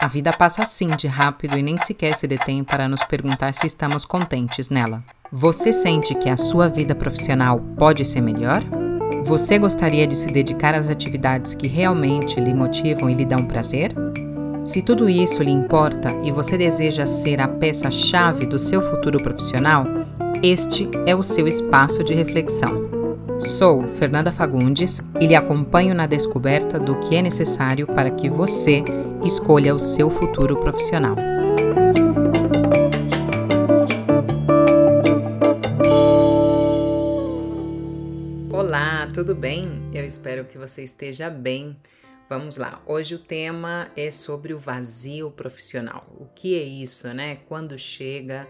A vida passa assim de rápido e nem sequer se detém para nos perguntar se estamos contentes nela. Você sente que a sua vida profissional pode ser melhor? Você gostaria de se dedicar às atividades que realmente lhe motivam e lhe dão prazer? Se tudo isso lhe importa e você deseja ser a peça-chave do seu futuro profissional, este é o seu espaço de reflexão. Sou Fernanda Fagundes e lhe acompanho na descoberta do que é necessário para que você escolha o seu futuro profissional. Olá, tudo bem? Eu espero que você esteja bem. Vamos lá. Hoje o tema é sobre o vazio profissional. O que é isso, né? Quando chega,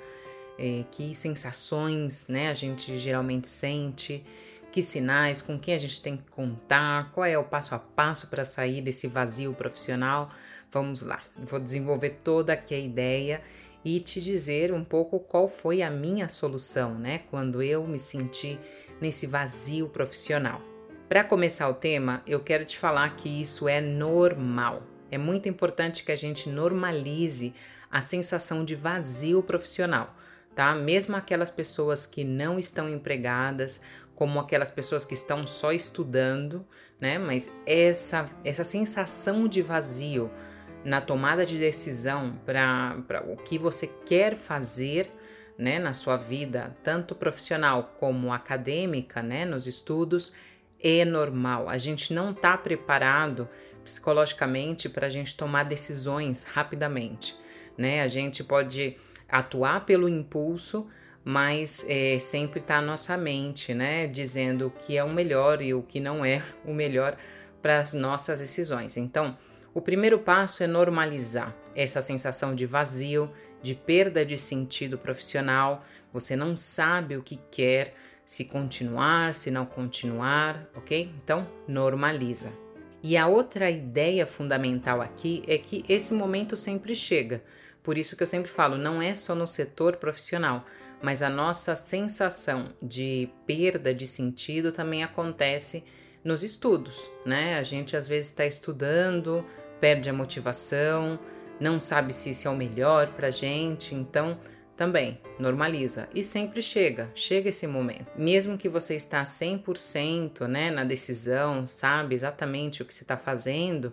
é, que sensações, né, a gente geralmente sente? Que sinais, com quem a gente tem que contar, qual é o passo a passo para sair desse vazio profissional. Vamos lá, vou desenvolver toda aqui a ideia e te dizer um pouco qual foi a minha solução, né, quando eu me senti nesse vazio profissional. Para começar o tema, eu quero te falar que isso é normal. É muito importante que a gente normalize a sensação de vazio profissional, tá? Mesmo aquelas pessoas que não estão empregadas como aquelas pessoas que estão só estudando, né? Mas essa, essa sensação de vazio na tomada de decisão para o que você quer fazer, né, na sua vida, tanto profissional como acadêmica, né, nos estudos, é normal. A gente não está preparado psicologicamente para a gente tomar decisões rapidamente, né? A gente pode atuar pelo impulso, mas é, sempre está a nossa mente, né, dizendo o que é o melhor e o que não é o melhor para as nossas decisões. Então, o primeiro passo é normalizar essa sensação de vazio, de perda de sentido profissional. Você não sabe o que quer, se continuar, se não continuar, ok? Então, normaliza. E a outra ideia fundamental aqui é que esse momento sempre chega. Por isso que eu sempre falo, não é só no setor profissional mas a nossa sensação de perda de sentido também acontece nos estudos, né? A gente às vezes está estudando, perde a motivação, não sabe se isso é o melhor para gente, então também normaliza e sempre chega, chega esse momento. Mesmo que você está 100%, né, na decisão, sabe exatamente o que você está fazendo,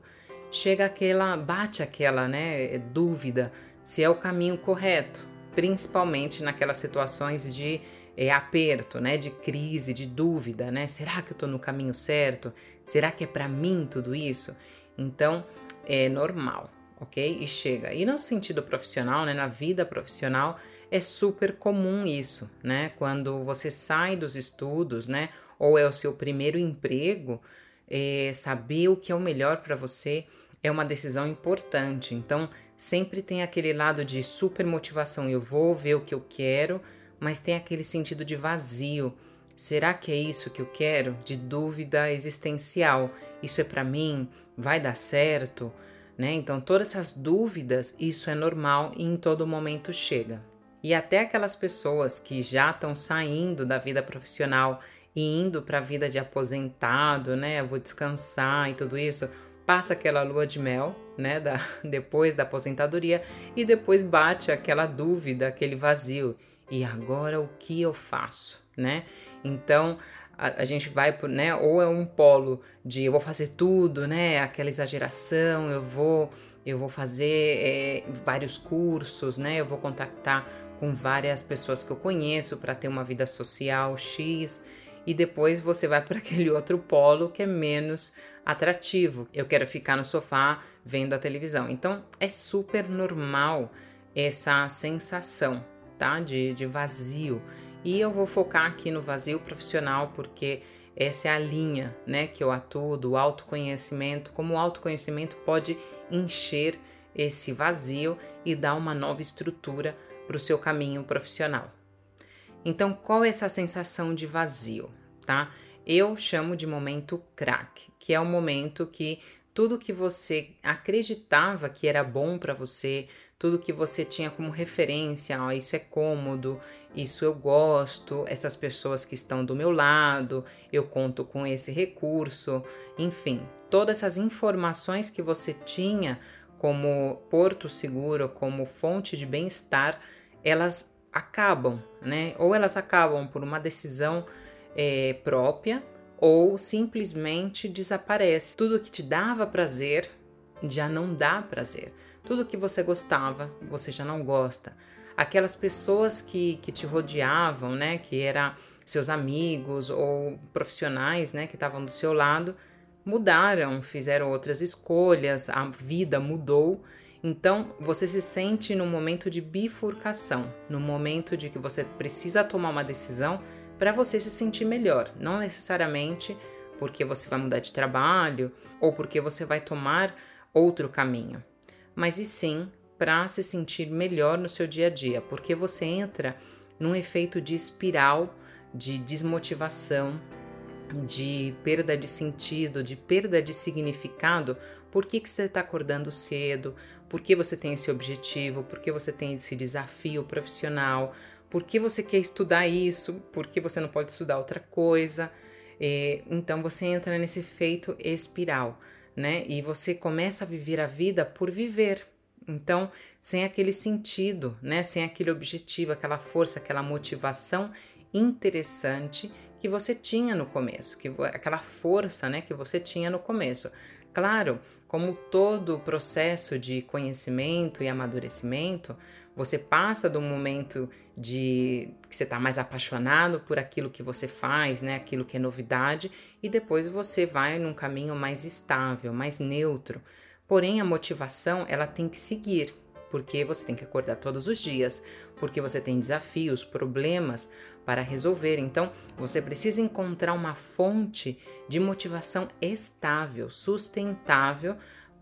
chega aquela, bate aquela, né, dúvida se é o caminho correto principalmente naquelas situações de é, aperto, né, de crise, de dúvida, né? Será que eu estou no caminho certo? Será que é para mim tudo isso? Então é normal, ok? E chega. E no sentido profissional, né, na vida profissional, é super comum isso, né? Quando você sai dos estudos, né, ou é o seu primeiro emprego, é, saber o que é o melhor para você é uma decisão importante. Então sempre tem aquele lado de super motivação, eu vou ver o que eu quero, mas tem aquele sentido de vazio. Será que é isso que eu quero? De dúvida existencial. Isso é para mim? Vai dar certo? Né? Então, todas essas dúvidas, isso é normal e em todo momento chega. E até aquelas pessoas que já estão saindo da vida profissional e indo para a vida de aposentado, né? Eu vou descansar e tudo isso passa aquela lua de mel, né, da, depois da aposentadoria, e depois bate aquela dúvida, aquele vazio. E agora o que eu faço, né? Então a, a gente vai por, né, ou é um polo de eu vou fazer tudo, né, aquela exageração, eu vou eu vou fazer é, vários cursos, né? Eu vou contactar com várias pessoas que eu conheço para ter uma vida social X e depois você vai para aquele outro polo que é menos atrativo. Eu quero ficar no sofá vendo a televisão. Então é super normal essa sensação, tá? De, de vazio. E eu vou focar aqui no vazio profissional porque essa é a linha, né, que eu atuo do autoconhecimento, como o autoconhecimento pode encher esse vazio e dar uma nova estrutura para o seu caminho profissional. Então, qual é essa sensação de vazio, tá? Eu chamo de momento crack, que é o momento que tudo que você acreditava que era bom para você, tudo que você tinha como referência, ó, isso é cômodo, isso eu gosto, essas pessoas que estão do meu lado, eu conto com esse recurso, enfim, todas essas informações que você tinha como porto seguro, como fonte de bem-estar, elas acabam, né? Ou elas acabam por uma decisão é, própria, ou simplesmente desaparece. Tudo que te dava prazer já não dá prazer. Tudo que você gostava, você já não gosta. Aquelas pessoas que, que te rodeavam, né, que eram seus amigos ou profissionais, né, que estavam do seu lado, mudaram, fizeram outras escolhas, a vida mudou. Então, você se sente no momento de bifurcação, no momento de que você precisa tomar uma decisão para você se sentir melhor, não necessariamente porque você vai mudar de trabalho ou porque você vai tomar outro caminho, mas e sim para se sentir melhor no seu dia a dia, porque você entra num efeito de espiral de desmotivação, de perda de sentido, de perda de significado. Por que, que você está acordando cedo? Por que você tem esse objetivo? Por que você tem esse desafio profissional? Por que você quer estudar isso? Por que você não pode estudar outra coisa? É, então você entra nesse efeito espiral, né? E você começa a viver a vida por viver. Então, sem aquele sentido, né? Sem aquele objetivo, aquela força, aquela motivação interessante que você tinha no começo, que aquela força, né, que você tinha no começo. Claro, como todo processo de conhecimento e amadurecimento, você passa do momento de que você está mais apaixonado por aquilo que você faz, né, aquilo que é novidade, e depois você vai num caminho mais estável, mais neutro. Porém, a motivação ela tem que seguir, porque você tem que acordar todos os dias, porque você tem desafios, problemas para resolver. Então, você precisa encontrar uma fonte de motivação estável, sustentável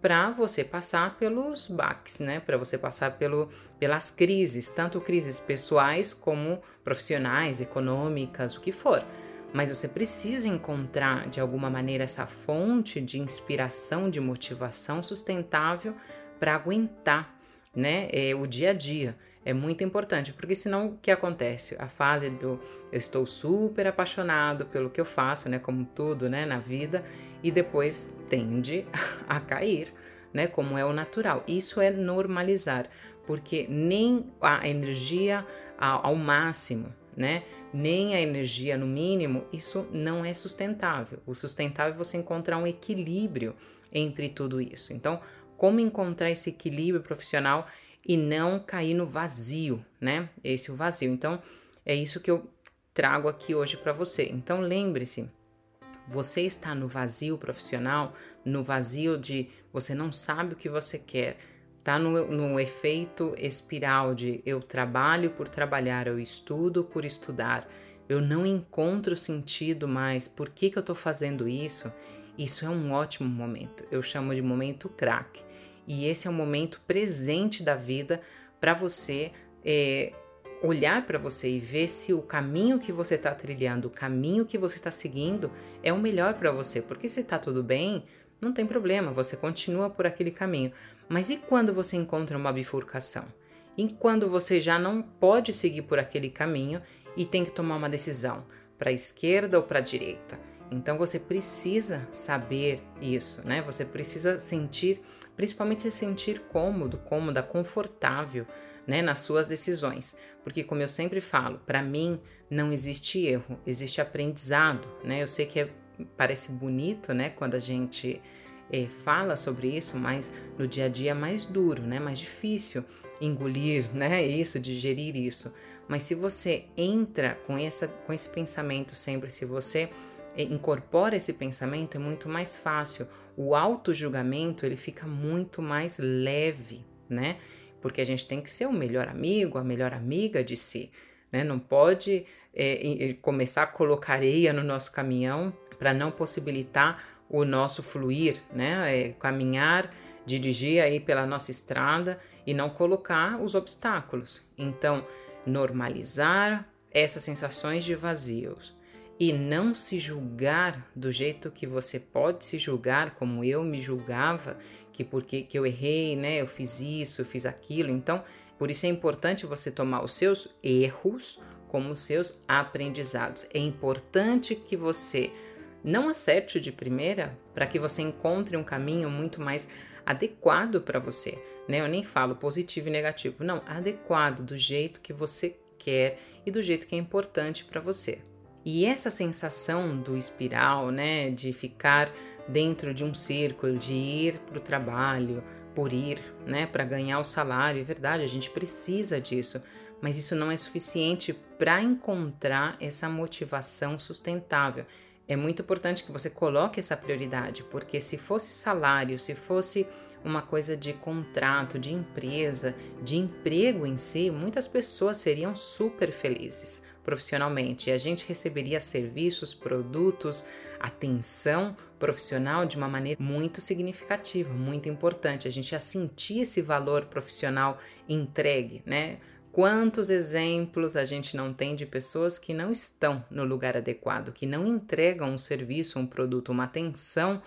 para você passar pelos baques, né? Para você passar pelo, pelas crises, tanto crises pessoais como profissionais, econômicas, o que for. Mas você precisa encontrar de alguma maneira essa fonte de inspiração, de motivação sustentável para aguentar, né? É, o dia a dia é muito importante, porque senão o que acontece? A fase do eu estou super apaixonado pelo que eu faço, né, como tudo, né, na vida, e depois tende a cair, né, como é o natural. Isso é normalizar, porque nem a energia ao máximo, né, nem a energia no mínimo, isso não é sustentável. O sustentável é você encontrar um equilíbrio entre tudo isso. Então, como encontrar esse equilíbrio profissional e não cair no vazio, né? Esse é o vazio. Então, é isso que eu trago aqui hoje para você. Então, lembre-se, você está no vazio profissional, no vazio de você não sabe o que você quer, tá no, no efeito espiral de eu trabalho por trabalhar, eu estudo por estudar, eu não encontro sentido mais, por que, que eu estou fazendo isso? Isso é um ótimo momento, eu chamo de momento crack e esse é o momento presente da vida para você é, olhar para você e ver se o caminho que você está trilhando, o caminho que você está seguindo é o melhor para você. Porque se está tudo bem, não tem problema, você continua por aquele caminho. Mas e quando você encontra uma bifurcação? E quando você já não pode seguir por aquele caminho e tem que tomar uma decisão para a esquerda ou para a direita? Então você precisa saber isso, né? Você precisa sentir principalmente se sentir cômodo, cômoda, confortável, né, nas suas decisões, porque como eu sempre falo, para mim não existe erro, existe aprendizado, né? Eu sei que é, parece bonito, né, quando a gente é, fala sobre isso, mas no dia a dia é mais duro, né, mais difícil engolir, né, isso, digerir isso. Mas se você entra com essa, com esse pensamento sempre, se você é, incorpora esse pensamento, é muito mais fácil o auto-julgamento ele fica muito mais leve, né? Porque a gente tem que ser o melhor amigo, a melhor amiga de si, né? Não pode é, começar a colocar areia no nosso caminhão para não possibilitar o nosso fluir, né? É, caminhar, dirigir aí pela nossa estrada e não colocar os obstáculos. Então, normalizar essas sensações de vazios e não se julgar do jeito que você pode se julgar, como eu me julgava, que porque que eu errei, né? Eu fiz isso, eu fiz aquilo. Então, por isso é importante você tomar os seus erros como os seus aprendizados. É importante que você não acerte de primeira para que você encontre um caminho muito mais adequado para você, né? Eu nem falo positivo e negativo, não, adequado do jeito que você quer e do jeito que é importante para você. E essa sensação do espiral, né, de ficar dentro de um círculo, de ir para o trabalho por ir, né, para ganhar o salário, é verdade, a gente precisa disso, mas isso não é suficiente para encontrar essa motivação sustentável. É muito importante que você coloque essa prioridade, porque se fosse salário, se fosse uma coisa de contrato, de empresa, de emprego em si, muitas pessoas seriam super felizes profissionalmente e a gente receberia serviços, produtos, atenção profissional de uma maneira muito significativa, muito importante. A gente ia sentir esse valor profissional entregue, né? Quantos exemplos a gente não tem de pessoas que não estão no lugar adequado, que não entregam um serviço, um produto, uma atenção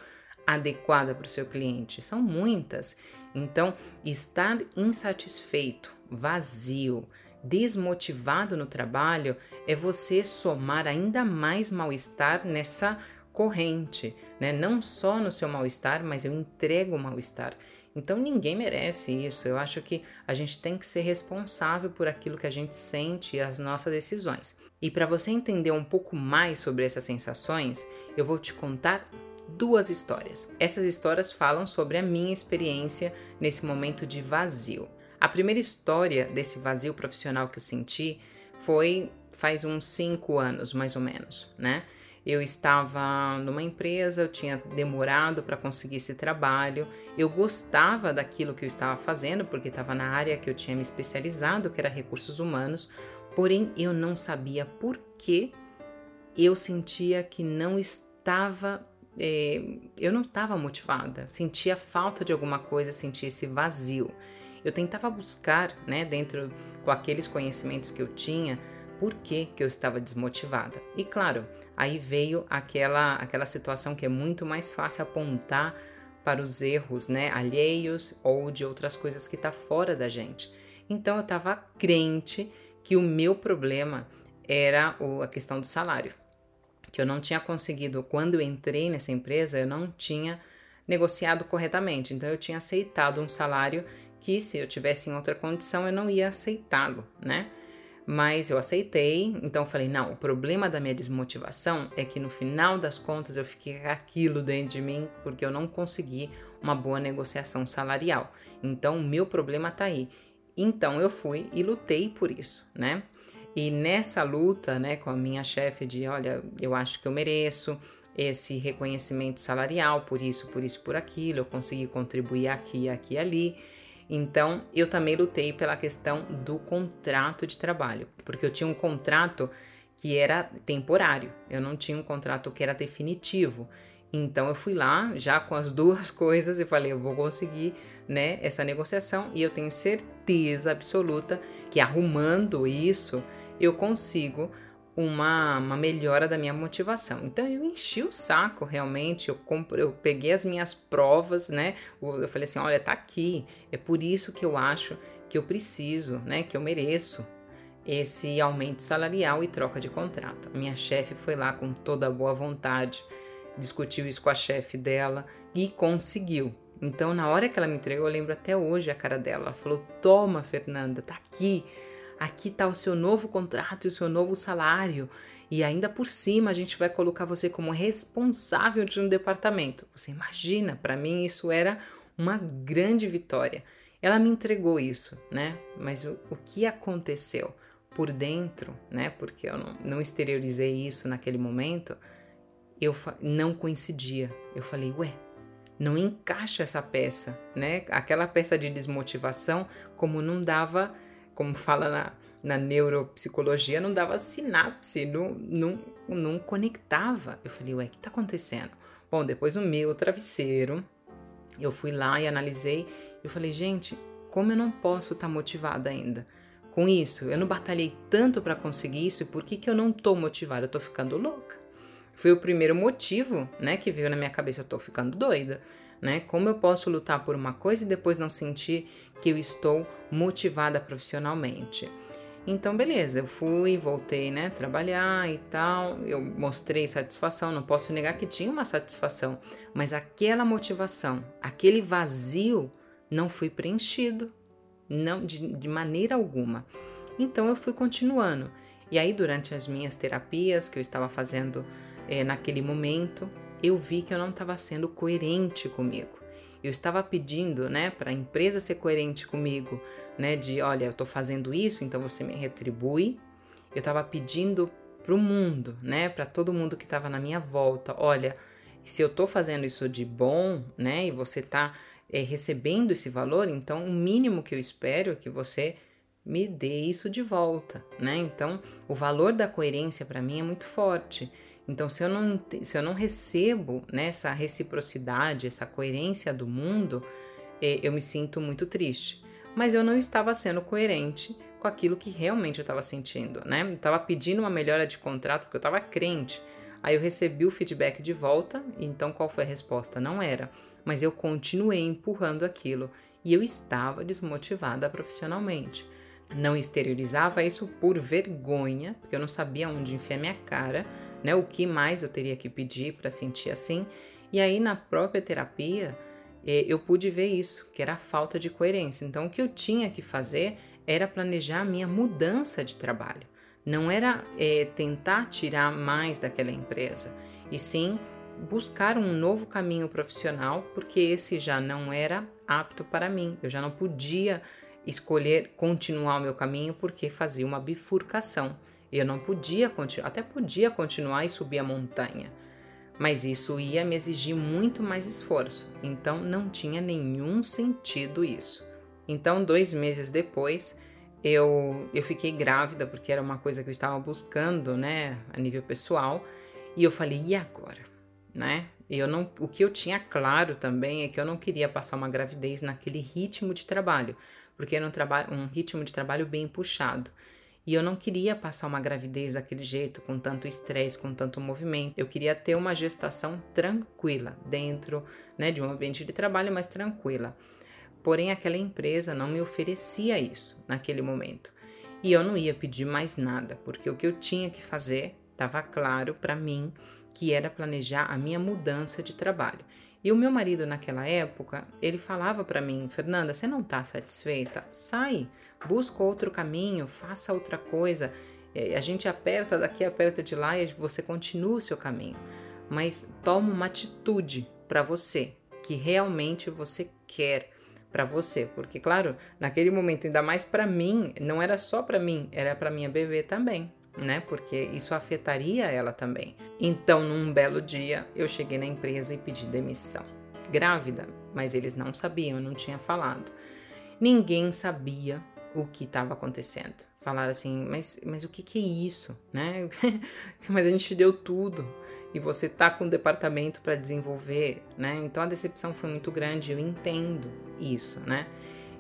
adequada para o seu cliente? São muitas. Então, estar insatisfeito, vazio, desmotivado no trabalho é você somar ainda mais mal-estar nessa corrente, né? Não só no seu mal-estar, mas eu entrego o mal-estar. Então ninguém merece isso. Eu acho que a gente tem que ser responsável por aquilo que a gente sente e as nossas decisões. E para você entender um pouco mais sobre essas sensações, eu vou te contar duas histórias. Essas histórias falam sobre a minha experiência nesse momento de vazio. A primeira história desse vazio profissional que eu senti foi faz uns cinco anos, mais ou menos, né? eu estava numa empresa, eu tinha demorado para conseguir esse trabalho, eu gostava daquilo que eu estava fazendo, porque estava na área que eu tinha me especializado, que era recursos humanos, porém eu não sabia por que eu sentia que não estava. É, eu não estava motivada, sentia falta de alguma coisa, sentia esse vazio. Eu tentava buscar, né, dentro com aqueles conhecimentos que eu tinha, por que, que eu estava desmotivada. E claro, aí veio aquela, aquela situação que é muito mais fácil apontar para os erros né, alheios ou de outras coisas que está fora da gente. Então eu estava crente que o meu problema era a questão do salário. Que eu não tinha conseguido, quando eu entrei nessa empresa, eu não tinha negociado corretamente. Então eu tinha aceitado um salário que, se eu tivesse em outra condição, eu não ia aceitá-lo, né? Mas eu aceitei, então falei: não, o problema da minha desmotivação é que no final das contas eu fiquei aquilo dentro de mim porque eu não consegui uma boa negociação salarial. Então o meu problema tá aí. Então eu fui e lutei por isso, né? E nessa luta, né, com a minha chefe de, olha, eu acho que eu mereço esse reconhecimento salarial por isso, por isso, por aquilo, eu consegui contribuir aqui, aqui ali. Então, eu também lutei pela questão do contrato de trabalho, porque eu tinha um contrato que era temporário, eu não tinha um contrato que era definitivo. Então eu fui lá já com as duas coisas e falei, eu vou conseguir, né, essa negociação e eu tenho certeza absoluta que arrumando isso eu consigo uma, uma melhora da minha motivação. Então eu enchi o saco realmente, eu, compro, eu peguei as minhas provas, né? Eu falei assim: olha, tá aqui, é por isso que eu acho que eu preciso, né? Que eu mereço esse aumento salarial e troca de contrato. A minha chefe foi lá com toda a boa vontade, discutiu isso com a chefe dela e conseguiu. Então, na hora que ela me entregou, eu lembro até hoje a cara dela. Ela falou: Toma, Fernanda, tá aqui aqui está o seu novo contrato e o seu novo salário. E ainda por cima a gente vai colocar você como responsável de um departamento. Você imagina, para mim isso era uma grande vitória. Ela me entregou isso, né? Mas o, o que aconteceu por dentro, né? Porque eu não, não exteriorizei isso naquele momento, eu não coincidia. Eu falei, ué, não encaixa essa peça, né? Aquela peça de desmotivação, como não dava como fala na, na neuropsicologia, não dava sinapse, não, não, não conectava. Eu falei, ué, o que tá acontecendo? Bom, depois o meu travesseiro, eu fui lá e analisei. Eu falei, gente, como eu não posso estar tá motivada ainda? Com isso, eu não batalhei tanto para conseguir isso, por que, que eu não tô motivada? Eu tô ficando louca. Foi o primeiro motivo, né, que veio na minha cabeça, eu tô ficando doida né? Como eu posso lutar por uma coisa e depois não sentir que eu estou motivada profissionalmente? Então, beleza, eu fui, voltei, né, trabalhar e tal. Eu mostrei satisfação, não posso negar que tinha uma satisfação, mas aquela motivação, aquele vazio não foi preenchido, não de, de maneira alguma. Então eu fui continuando. E aí, durante as minhas terapias que eu estava fazendo é, naquele momento, eu vi que eu não estava sendo coerente comigo. Eu estava pedindo, né, para a empresa ser coerente comigo, né, de olha, eu estou fazendo isso, então você me retribui. Eu estava pedindo para o mundo, né, para todo mundo que estava na minha volta, olha, se eu estou fazendo isso de bom, né, e você está é, recebendo esse valor, então o mínimo que eu espero é que você me dê isso de volta, né? Então, o valor da coerência para mim é muito forte. Então, se eu não, se eu não recebo né, essa reciprocidade, essa coerência do mundo, é, eu me sinto muito triste. Mas eu não estava sendo coerente com aquilo que realmente eu estava sentindo, né? Eu estava pedindo uma melhora de contrato porque eu estava crente. Aí eu recebi o feedback de volta, então qual foi a resposta? Não era. Mas eu continuei empurrando aquilo e eu estava desmotivada profissionalmente. Não exteriorizava isso por vergonha, porque eu não sabia onde enfiar minha cara, né? O que mais eu teria que pedir para sentir assim. E aí na própria terapia é, eu pude ver isso, que era a falta de coerência. Então o que eu tinha que fazer era planejar a minha mudança de trabalho. Não era é, tentar tirar mais daquela empresa, e sim buscar um novo caminho profissional, porque esse já não era apto para mim. Eu já não podia escolher continuar o meu caminho porque fazia uma bifurcação. Eu não podia continuar, até podia continuar e subir a montanha, mas isso ia me exigir muito mais esforço, então não tinha nenhum sentido isso. Então, dois meses depois, eu, eu fiquei grávida porque era uma coisa que eu estava buscando, né, a nível pessoal, e eu falei, e agora, né? Eu não, o que eu tinha claro também é que eu não queria passar uma gravidez naquele ritmo de trabalho, porque era um, um ritmo de trabalho bem puxado. E eu não queria passar uma gravidez daquele jeito, com tanto estresse, com tanto movimento. Eu queria ter uma gestação tranquila, dentro né, de um ambiente de trabalho, mas tranquila. Porém, aquela empresa não me oferecia isso naquele momento. E eu não ia pedir mais nada, porque o que eu tinha que fazer estava claro para mim que era planejar a minha mudança de trabalho. E o meu marido naquela época, ele falava para mim, Fernanda, você não está satisfeita? Sai, busca outro caminho, faça outra coisa. A gente aperta daqui, aperta de lá e você continua o seu caminho. Mas toma uma atitude para você, que realmente você quer para você, porque claro, naquele momento ainda mais para mim, não era só para mim, era para minha bebê também né? Porque isso afetaria ela também. Então, num belo dia, eu cheguei na empresa e pedi demissão. Grávida, mas eles não sabiam, eu não tinha falado. Ninguém sabia o que estava acontecendo. Falaram assim, mas, mas o que, que é isso, né? mas a gente deu tudo e você tá com um departamento para desenvolver, né? Então a decepção foi muito grande, eu entendo isso, né?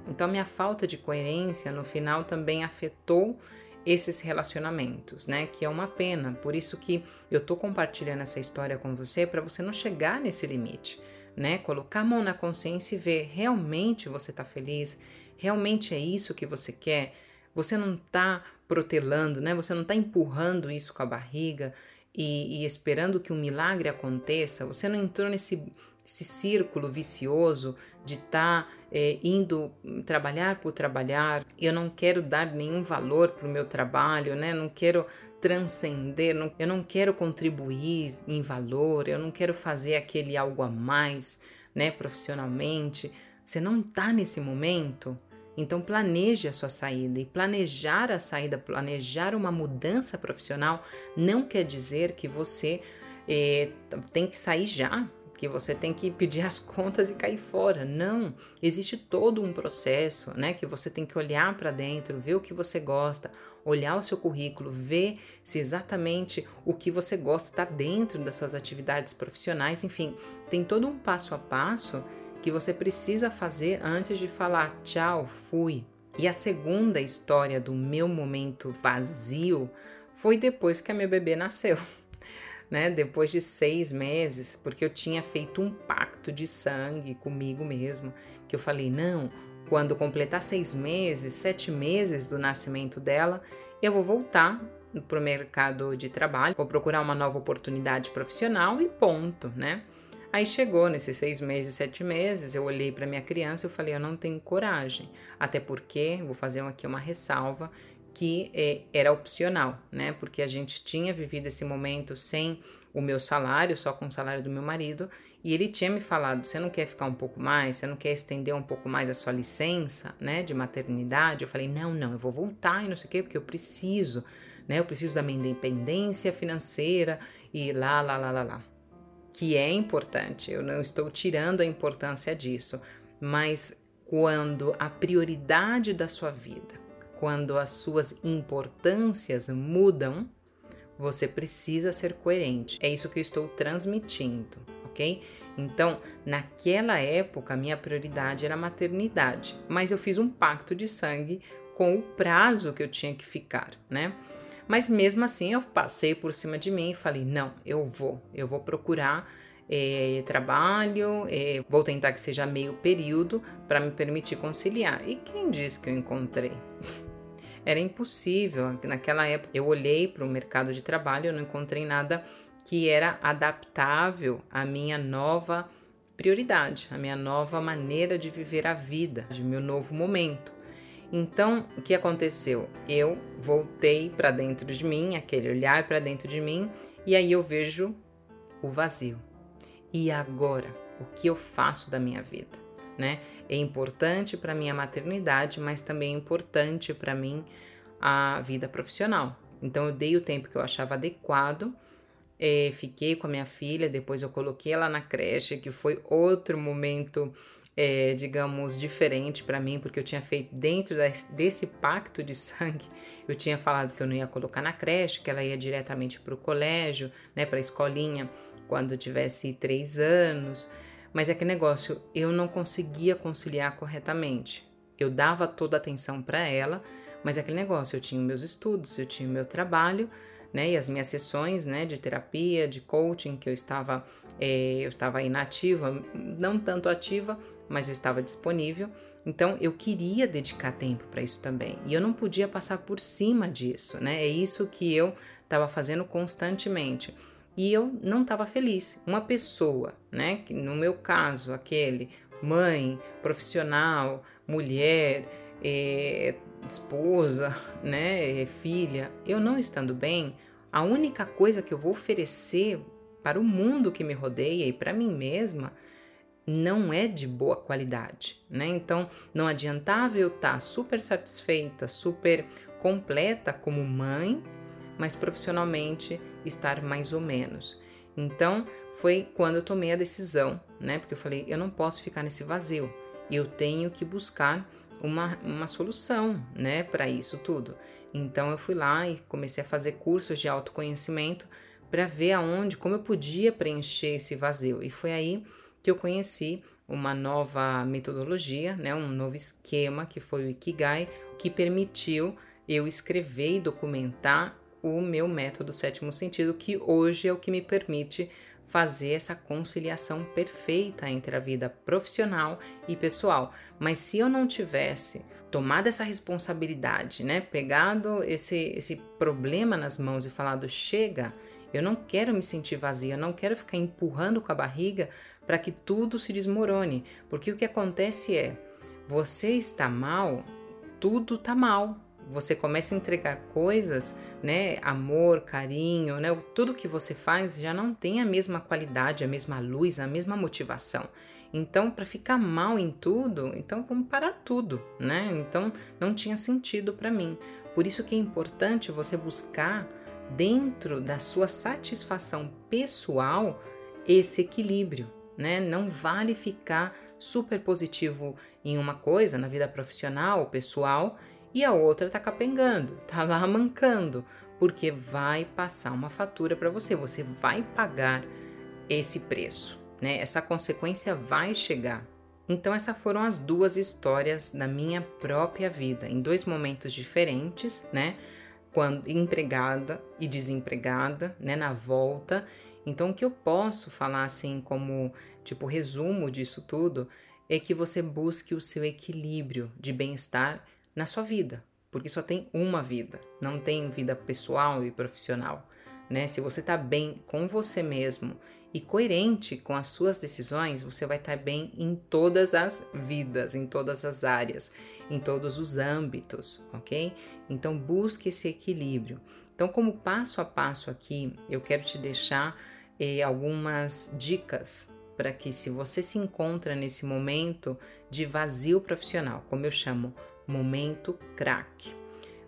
Então minha falta de coerência no final também afetou esses relacionamentos, né? Que é uma pena. Por isso que eu tô compartilhando essa história com você para você não chegar nesse limite, né? Colocar a mão na consciência e ver realmente você tá feliz, realmente é isso que você quer. Você não tá protelando, né? Você não tá empurrando isso com a barriga e, e esperando que um milagre aconteça. Você não entrou nesse esse círculo vicioso de estar tá, é, indo trabalhar por trabalhar. Eu não quero dar nenhum valor para o meu trabalho, né? Não quero transcender, não, eu não quero contribuir em valor, eu não quero fazer aquele algo a mais, né? Profissionalmente. Você não está nesse momento. Então planeje a sua saída. E planejar a saída, planejar uma mudança profissional não quer dizer que você é, tem que sair já, que você tem que pedir as contas e cair fora. Não, existe todo um processo, né, que você tem que olhar para dentro, ver o que você gosta, olhar o seu currículo, ver se exatamente o que você gosta está dentro das suas atividades profissionais, enfim, tem todo um passo a passo que você precisa fazer antes de falar tchau, fui. E a segunda história do meu momento vazio foi depois que a minha bebê nasceu né? Depois de seis meses, porque eu tinha feito um pacto de sangue comigo mesmo, que eu falei: não, quando completar seis meses, sete meses do nascimento dela, eu vou voltar para o mercado de trabalho, vou procurar uma nova oportunidade profissional e ponto, né? Aí chegou nesses seis meses, sete meses, eu olhei para minha criança e falei, eu não tenho coragem, até porque vou fazer aqui uma ressalva que é, era opcional, né? Porque a gente tinha vivido esse momento sem o meu salário, só com o salário do meu marido, e ele tinha me falado: você não quer ficar um pouco mais? Você não quer estender um pouco mais a sua licença, né, de maternidade? Eu falei: não, não, eu vou voltar e não sei o quê, porque eu preciso, né? Eu preciso da minha independência financeira e lá, lá, lá, lá, lá. Que é importante, eu não estou tirando a importância disso, mas quando a prioridade da sua vida, quando as suas importâncias mudam, você precisa ser coerente. É isso que eu estou transmitindo, ok? Então, naquela época, minha prioridade era a maternidade, mas eu fiz um pacto de sangue com o prazo que eu tinha que ficar, né? Mas mesmo assim, eu passei por cima de mim e falei: não, eu vou, eu vou procurar é, trabalho, é, vou tentar que seja meio período para me permitir conciliar. E quem disse que eu encontrei? Era impossível. Naquela época, eu olhei para o mercado de trabalho, eu não encontrei nada que era adaptável à minha nova prioridade, à minha nova maneira de viver a vida, de meu novo momento. Então, o que aconteceu? Eu voltei para dentro de mim, aquele olhar para dentro de mim, e aí eu vejo o vazio. E agora, o que eu faço da minha vida, né? É importante para minha maternidade, mas também é importante para mim a vida profissional. Então eu dei o tempo que eu achava adequado é, fiquei com a minha filha, depois eu coloquei ela na creche, que foi outro momento, é, digamos, diferente para mim, porque eu tinha feito dentro desse pacto de sangue, eu tinha falado que eu não ia colocar na creche, que ela ia diretamente para o colégio, né, para a escolinha, quando tivesse três anos. Mas é que negócio, eu não conseguia conciliar corretamente. Eu dava toda a atenção para ela, mas é aquele negócio, eu tinha meus estudos, eu tinha meu trabalho, né? E as minhas sessões, né, de terapia, de coaching que eu estava, é, eu estava inativa, não tanto ativa, mas eu estava disponível. Então eu queria dedicar tempo para isso também e eu não podia passar por cima disso, né? É isso que eu estava fazendo constantemente e eu não estava feliz. Uma pessoa, né? Que no meu caso, aquele mãe, profissional, mulher, é, esposa, né, filha, eu não estando bem, a única coisa que eu vou oferecer para o mundo que me rodeia e para mim mesma não é de boa qualidade, né? Então não adiantava eu estar super satisfeita, super completa como mãe, mas profissionalmente estar mais ou menos. Então foi quando eu tomei a decisão, né? Porque eu falei, eu não posso ficar nesse vazio, eu tenho que buscar uma, uma solução, né, para isso tudo. Então eu fui lá e comecei a fazer cursos de autoconhecimento para ver aonde, como eu podia preencher esse vazio. E foi aí que eu conheci uma nova metodologia, né, um novo esquema que foi o Ikigai, que permitiu eu escrever e documentar o meu método sétimo sentido, que hoje é o que me permite fazer essa conciliação perfeita entre a vida profissional e pessoal. Mas se eu não tivesse tomado essa responsabilidade, né, pegado esse esse problema nas mãos e falado chega, eu não quero me sentir vazia, eu não quero ficar empurrando com a barriga para que tudo se desmorone, porque o que acontece é, você está mal, tudo está mal. Você começa a entregar coisas né, amor, carinho, né, tudo que você faz já não tem a mesma qualidade, a mesma luz, a mesma motivação. Então, para ficar mal em tudo, então vamos parar tudo, né? Então, não tinha sentido para mim. Por isso que é importante você buscar dentro da sua satisfação pessoal esse equilíbrio, né? Não vale ficar super positivo em uma coisa na vida profissional ou pessoal e a outra tá capengando, tá lá mancando, porque vai passar uma fatura para você, você vai pagar esse preço, né? Essa consequência vai chegar. Então essas foram as duas histórias da minha própria vida, em dois momentos diferentes, né? Quando empregada e desempregada, né, na volta. Então o que eu posso falar assim como tipo resumo disso tudo é que você busque o seu equilíbrio de bem-estar na sua vida, porque só tem uma vida, não tem vida pessoal e profissional, né? Se você está bem com você mesmo e coerente com as suas decisões, você vai estar tá bem em todas as vidas, em todas as áreas, em todos os âmbitos, ok? Então busque esse equilíbrio. Então, como passo a passo aqui, eu quero te deixar eh, algumas dicas para que, se você se encontra nesse momento de vazio profissional, como eu chamo, momento crack,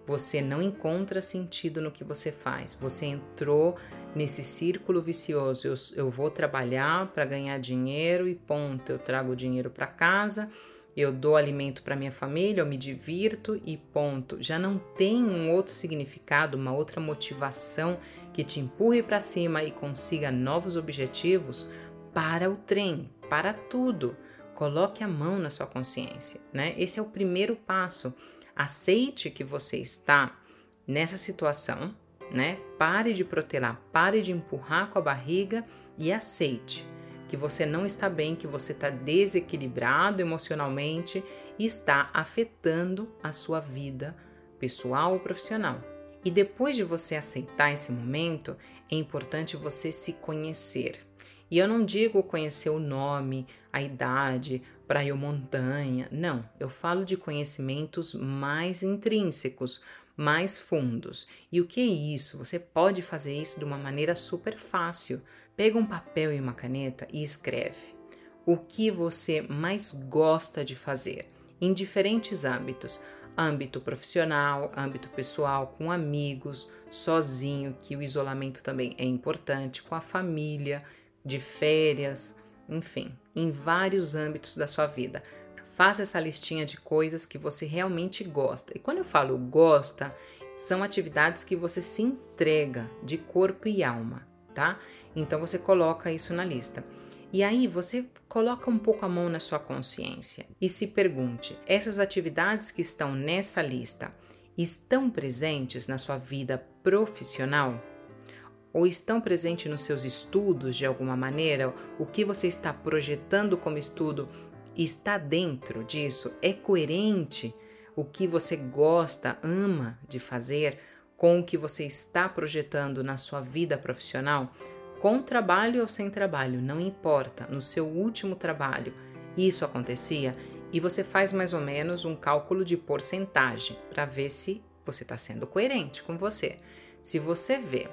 você não encontra sentido no que você faz, você entrou nesse círculo vicioso. Eu, eu vou trabalhar para ganhar dinheiro e ponto. Eu trago dinheiro para casa, eu dou alimento para minha família, eu me divirto e ponto. Já não tem um outro significado, uma outra motivação que te empurre para cima e consiga novos objetivos. Para o trem, para tudo. Coloque a mão na sua consciência, né? Esse é o primeiro passo. Aceite que você está nessa situação, né? Pare de protelar, pare de empurrar com a barriga e aceite que você não está bem, que você está desequilibrado emocionalmente e está afetando a sua vida pessoal ou profissional. E depois de você aceitar esse momento, é importante você se conhecer. E eu não digo conhecer o nome, a idade, praia ou montanha. Não, eu falo de conhecimentos mais intrínsecos, mais fundos. E o que é isso? Você pode fazer isso de uma maneira super fácil. Pega um papel e uma caneta e escreve o que você mais gosta de fazer em diferentes âmbitos âmbito profissional, âmbito pessoal, com amigos, sozinho, que o isolamento também é importante, com a família, de férias, enfim, em vários âmbitos da sua vida. Faça essa listinha de coisas que você realmente gosta. E quando eu falo gosta, são atividades que você se entrega de corpo e alma, tá? Então você coloca isso na lista. E aí você coloca um pouco a mão na sua consciência e se pergunte: essas atividades que estão nessa lista estão presentes na sua vida profissional? Ou estão presentes nos seus estudos de alguma maneira? O que você está projetando como estudo está dentro disso, é coerente o que você gosta, ama de fazer com o que você está projetando na sua vida profissional, com trabalho ou sem trabalho, não importa, no seu último trabalho, isso acontecia e você faz mais ou menos um cálculo de porcentagem para ver se você está sendo coerente com você. Se você vê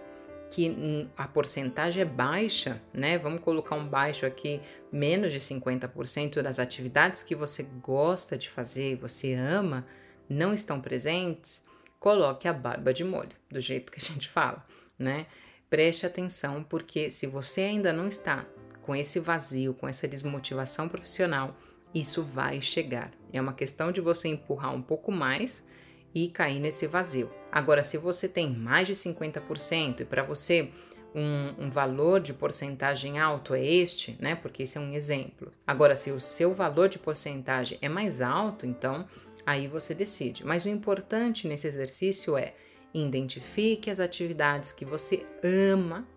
que a porcentagem é baixa, né? Vamos colocar um baixo aqui, menos de 50% das atividades que você gosta de fazer, você ama, não estão presentes, coloque a barba de molho, do jeito que a gente fala, né? Preste atenção, porque se você ainda não está com esse vazio, com essa desmotivação profissional, isso vai chegar. É uma questão de você empurrar um pouco mais e cair nesse vazio. Agora, se você tem mais de 50% e para você um, um, valor de porcentagem alto é este, né? Porque esse é um exemplo. Agora, se o seu valor de porcentagem é mais alto, então aí você decide. Mas o importante nesse exercício é identifique as atividades que você ama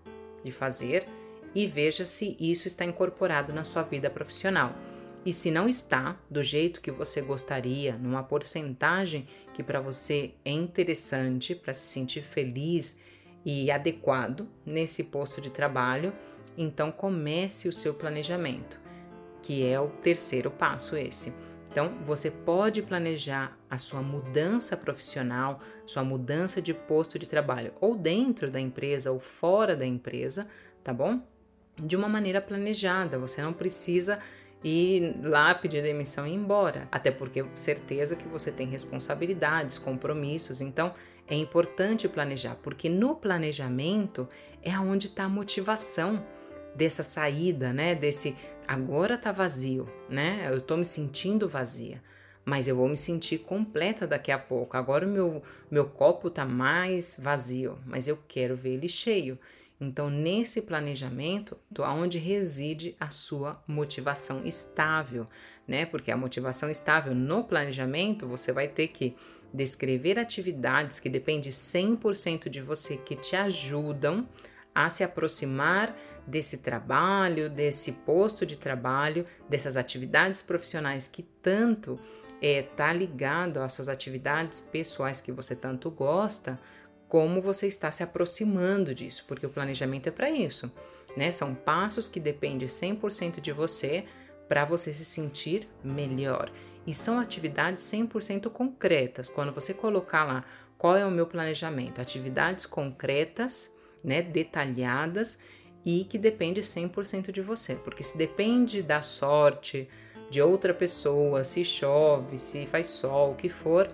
de fazer e veja se isso está incorporado na sua vida profissional. E se não está do jeito que você gostaria, numa porcentagem que para você é interessante para se sentir feliz e adequado nesse posto de trabalho, então comece o seu planejamento, que é o terceiro passo esse. Então, você pode planejar a sua mudança profissional, sua mudança de posto de trabalho, ou dentro da empresa ou fora da empresa, tá bom? De uma maneira planejada. Você não precisa e lá pedir demissão e ir embora. Até porque certeza que você tem responsabilidades, compromissos, então é importante planejar, porque no planejamento é onde está a motivação dessa saída, né? Desse agora tá vazio, né? Eu tô me sentindo vazia, mas eu vou me sentir completa daqui a pouco. Agora o meu, meu copo tá mais vazio, mas eu quero ver ele cheio. Então, nesse planejamento, aonde reside a sua motivação estável, né? Porque a motivação estável no planejamento, você vai ter que descrever atividades que dependem 100% de você, que te ajudam a se aproximar desse trabalho, desse posto de trabalho, dessas atividades profissionais que tanto é, tá ligado às suas atividades pessoais que você tanto gosta, como você está se aproximando disso, porque o planejamento é para isso, né? São passos que dependem 100% de você para você se sentir melhor. E são atividades 100% concretas. Quando você colocar lá qual é o meu planejamento, atividades concretas, né, detalhadas e que depende 100% de você, porque se depende da sorte, de outra pessoa, se chove, se faz sol, o que for,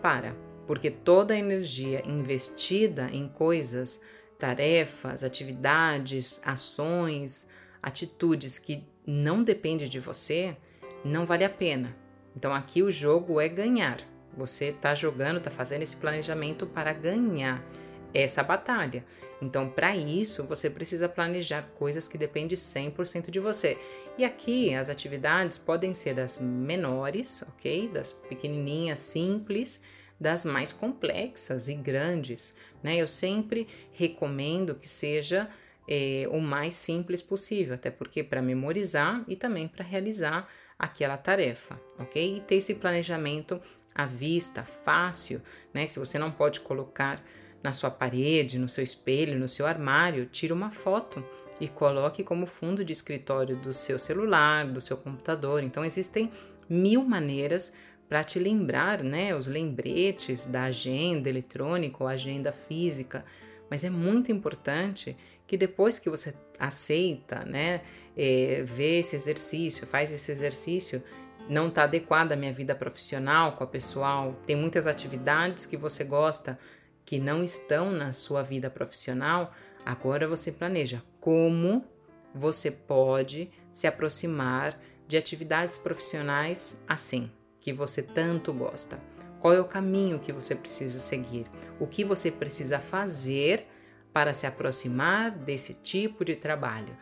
para. Porque toda a energia investida em coisas, tarefas, atividades, ações, atitudes que não depende de você, não vale a pena. Então aqui o jogo é ganhar. Você está jogando, está fazendo esse planejamento para ganhar essa batalha. Então, para isso, você precisa planejar coisas que dependem 100% de você. E aqui as atividades podem ser das menores, ok? Das pequenininhas, simples, das mais complexas e grandes, né? Eu sempre recomendo que seja é, o mais simples possível, até porque para memorizar e também para realizar aquela tarefa, ok? E ter esse planejamento à vista, fácil, né? Se você não pode colocar na sua parede, no seu espelho, no seu armário, tire uma foto e coloque como fundo de escritório do seu celular, do seu computador. Então existem mil maneiras para te lembrar, né, os lembretes da agenda eletrônica ou agenda física. Mas é muito importante que depois que você aceita, né, é, vê esse exercício, faz esse exercício, não está adequado à minha vida profissional, com a pessoal, tem muitas atividades que você gosta, que não estão na sua vida profissional, agora você planeja como você pode se aproximar de atividades profissionais assim, que você tanto gosta. Qual é o caminho que você precisa seguir? O que você precisa fazer para se aproximar desse tipo de trabalho,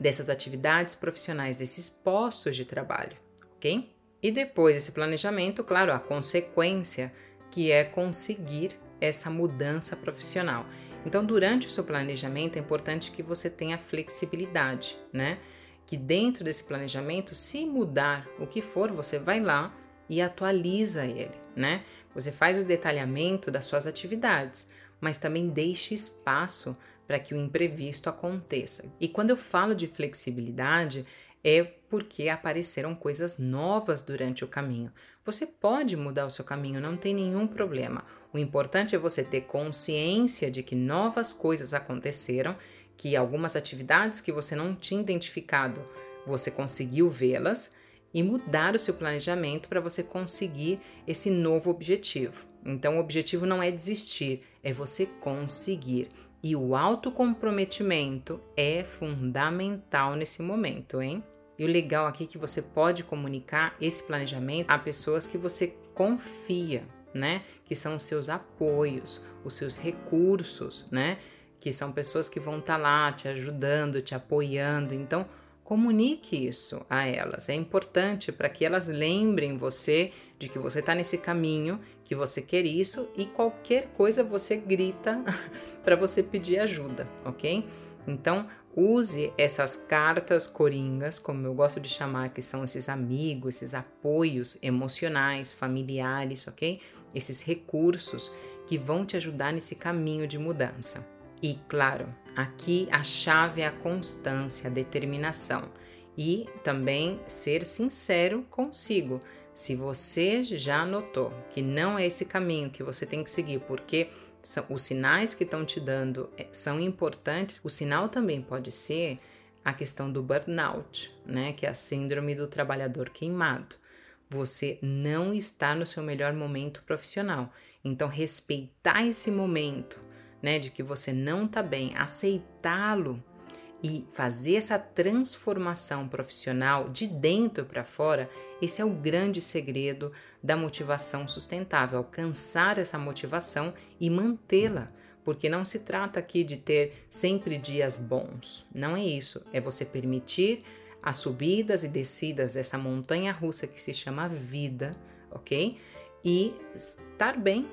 dessas atividades profissionais, desses postos de trabalho, ok? E depois desse planejamento, claro, a consequência que é conseguir essa mudança profissional. Então, durante o seu planejamento, é importante que você tenha flexibilidade, né? Que dentro desse planejamento, se mudar o que for, você vai lá e atualiza ele, né? Você faz o detalhamento das suas atividades, mas também deixe espaço para que o imprevisto aconteça. E quando eu falo de flexibilidade, é porque apareceram coisas novas durante o caminho. Você pode mudar o seu caminho, não tem nenhum problema. O importante é você ter consciência de que novas coisas aconteceram, que algumas atividades que você não tinha identificado, você conseguiu vê-las e mudar o seu planejamento para você conseguir esse novo objetivo. Então, o objetivo não é desistir, é você conseguir. E o autocomprometimento é fundamental nesse momento, hein? E o legal aqui é que você pode comunicar esse planejamento a pessoas que você confia, né? Que são os seus apoios, os seus recursos, né? Que são pessoas que vão estar tá lá te ajudando, te apoiando. Então, comunique isso a elas. É importante para que elas lembrem você de que você está nesse caminho, que você quer isso e qualquer coisa você grita para você pedir ajuda, ok? Então, use essas cartas coringas, como eu gosto de chamar, que são esses amigos, esses apoios emocionais, familiares, ok? Esses recursos que vão te ajudar nesse caminho de mudança. E claro, aqui a chave é a constância, a determinação e também ser sincero consigo. Se você já notou que não é esse caminho que você tem que seguir, porque são, os sinais que estão te dando é, são importantes. O sinal também pode ser a questão do burnout, né, que é a síndrome do trabalhador queimado. Você não está no seu melhor momento profissional. Então respeitar esse momento, né, de que você não está bem, aceitá-lo e fazer essa transformação profissional de dentro para fora, esse é o grande segredo da motivação sustentável, alcançar essa motivação e mantê-la. Porque não se trata aqui de ter sempre dias bons, não é isso, é você permitir as subidas e descidas dessa montanha russa que se chama vida, ok? E estar bem,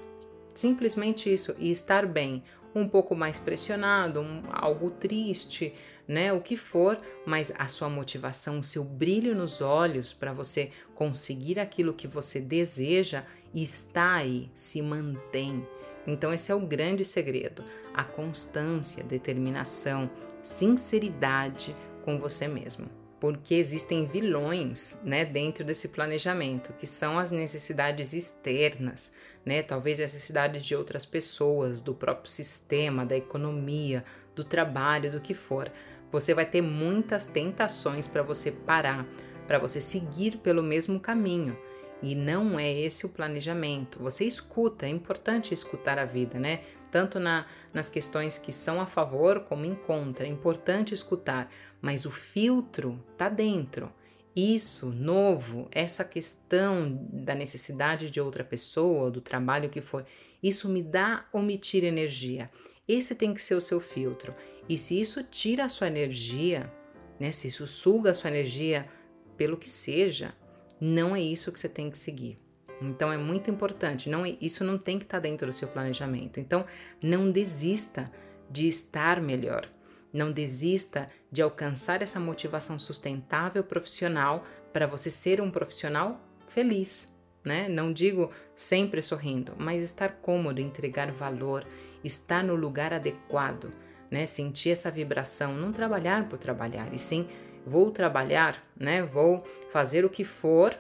simplesmente isso, e estar bem um pouco mais pressionado, um, algo triste, né? O que for, mas a sua motivação, o seu brilho nos olhos para você conseguir aquilo que você deseja está aí, se mantém. Então, esse é o grande segredo: a constância, determinação, sinceridade com você mesmo. Porque existem vilões né, dentro desse planejamento, que são as necessidades externas, né? Talvez necessidades de outras pessoas, do próprio sistema, da economia, do trabalho, do que for. Você vai ter muitas tentações para você parar, para você seguir pelo mesmo caminho. E não é esse o planejamento. Você escuta, é importante escutar a vida, né? Tanto na, nas questões que são a favor como em contra. É importante escutar, mas o filtro tá dentro. Isso, novo, essa questão da necessidade de outra pessoa, do trabalho que for, isso me dá tira energia. Esse tem que ser o seu filtro. E se isso tira a sua energia, né, se isso suga a sua energia pelo que seja, não é isso que você tem que seguir. Então é muito importante, não isso não tem que estar dentro do seu planejamento. Então não desista de estar melhor. Não desista de alcançar essa motivação sustentável profissional para você ser um profissional feliz, né? Não digo sempre sorrindo, mas estar cômodo, entregar valor, estar no lugar adequado, né? Sentir essa vibração, não trabalhar por trabalhar, e sim vou trabalhar, né? Vou fazer o que for,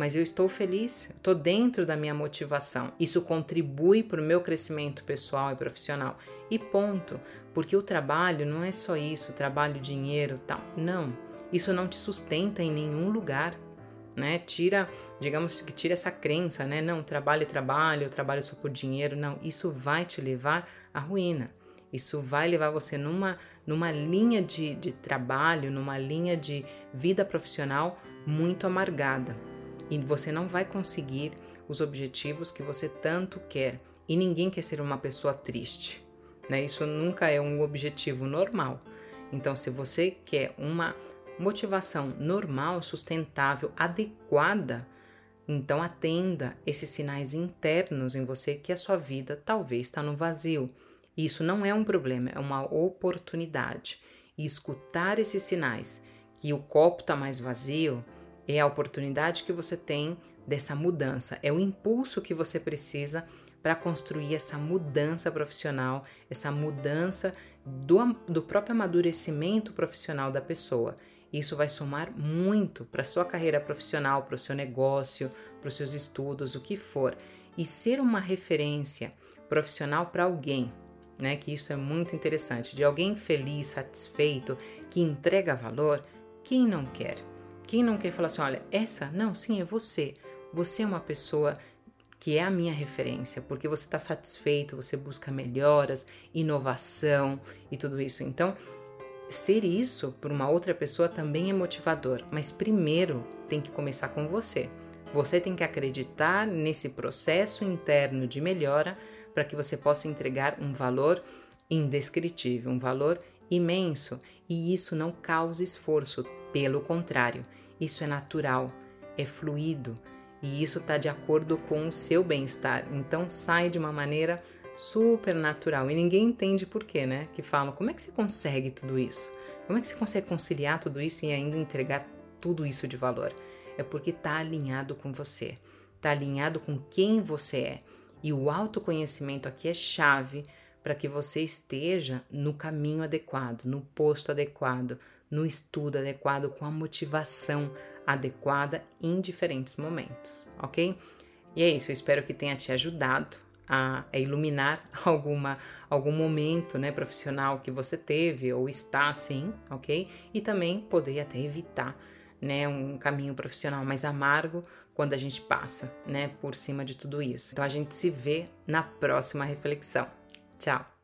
mas eu estou feliz, estou dentro da minha motivação. Isso contribui para o meu crescimento pessoal e profissional. E ponto. Porque o trabalho não é só isso, trabalho, dinheiro, tal. Não. Isso não te sustenta em nenhum lugar. Né? Tira, digamos que tira essa crença, né? Não, trabalho, trabalho, eu trabalho só por dinheiro. Não, isso vai te levar à ruína. Isso vai levar você numa, numa linha de, de trabalho, numa linha de vida profissional muito amargada. E você não vai conseguir os objetivos que você tanto quer. E ninguém quer ser uma pessoa triste. Né? Isso nunca é um objetivo normal. Então, se você quer uma motivação normal, sustentável, adequada, então atenda esses sinais internos em você que a sua vida talvez está no vazio isso não é um problema, é uma oportunidade. E escutar esses sinais que o copo está mais vazio é a oportunidade que você tem dessa mudança, é o impulso que você precisa para construir essa mudança profissional, essa mudança do, do próprio amadurecimento profissional da pessoa. Isso vai somar muito para sua carreira profissional, para o seu negócio, para os seus estudos, o que for. E ser uma referência profissional para alguém né? Que isso é muito interessante. De alguém feliz, satisfeito, que entrega valor, quem não quer? Quem não quer falar assim, olha, essa, não, sim, é você. Você é uma pessoa que é a minha referência, porque você está satisfeito, você busca melhoras, inovação e tudo isso. Então, ser isso para uma outra pessoa também é motivador, mas primeiro tem que começar com você. Você tem que acreditar nesse processo interno de melhora para que você possa entregar um valor indescritível, um valor imenso. E isso não causa esforço, pelo contrário, isso é natural, é fluido e isso está de acordo com o seu bem-estar. Então sai de uma maneira super natural e ninguém entende por quê, né? Que falam como é que você consegue tudo isso? Como é que você consegue conciliar tudo isso e ainda entregar tudo isso de valor? É porque está alinhado com você, está alinhado com quem você é. E o autoconhecimento aqui é chave para que você esteja no caminho adequado, no posto adequado, no estudo adequado, com a motivação adequada em diferentes momentos, ok? E é isso, eu espero que tenha te ajudado a, a iluminar alguma, algum momento né, profissional que você teve ou está assim, ok? E também poder até evitar né, um caminho profissional mais amargo quando a gente passa, né, por cima de tudo isso. Então a gente se vê na próxima reflexão. Tchau.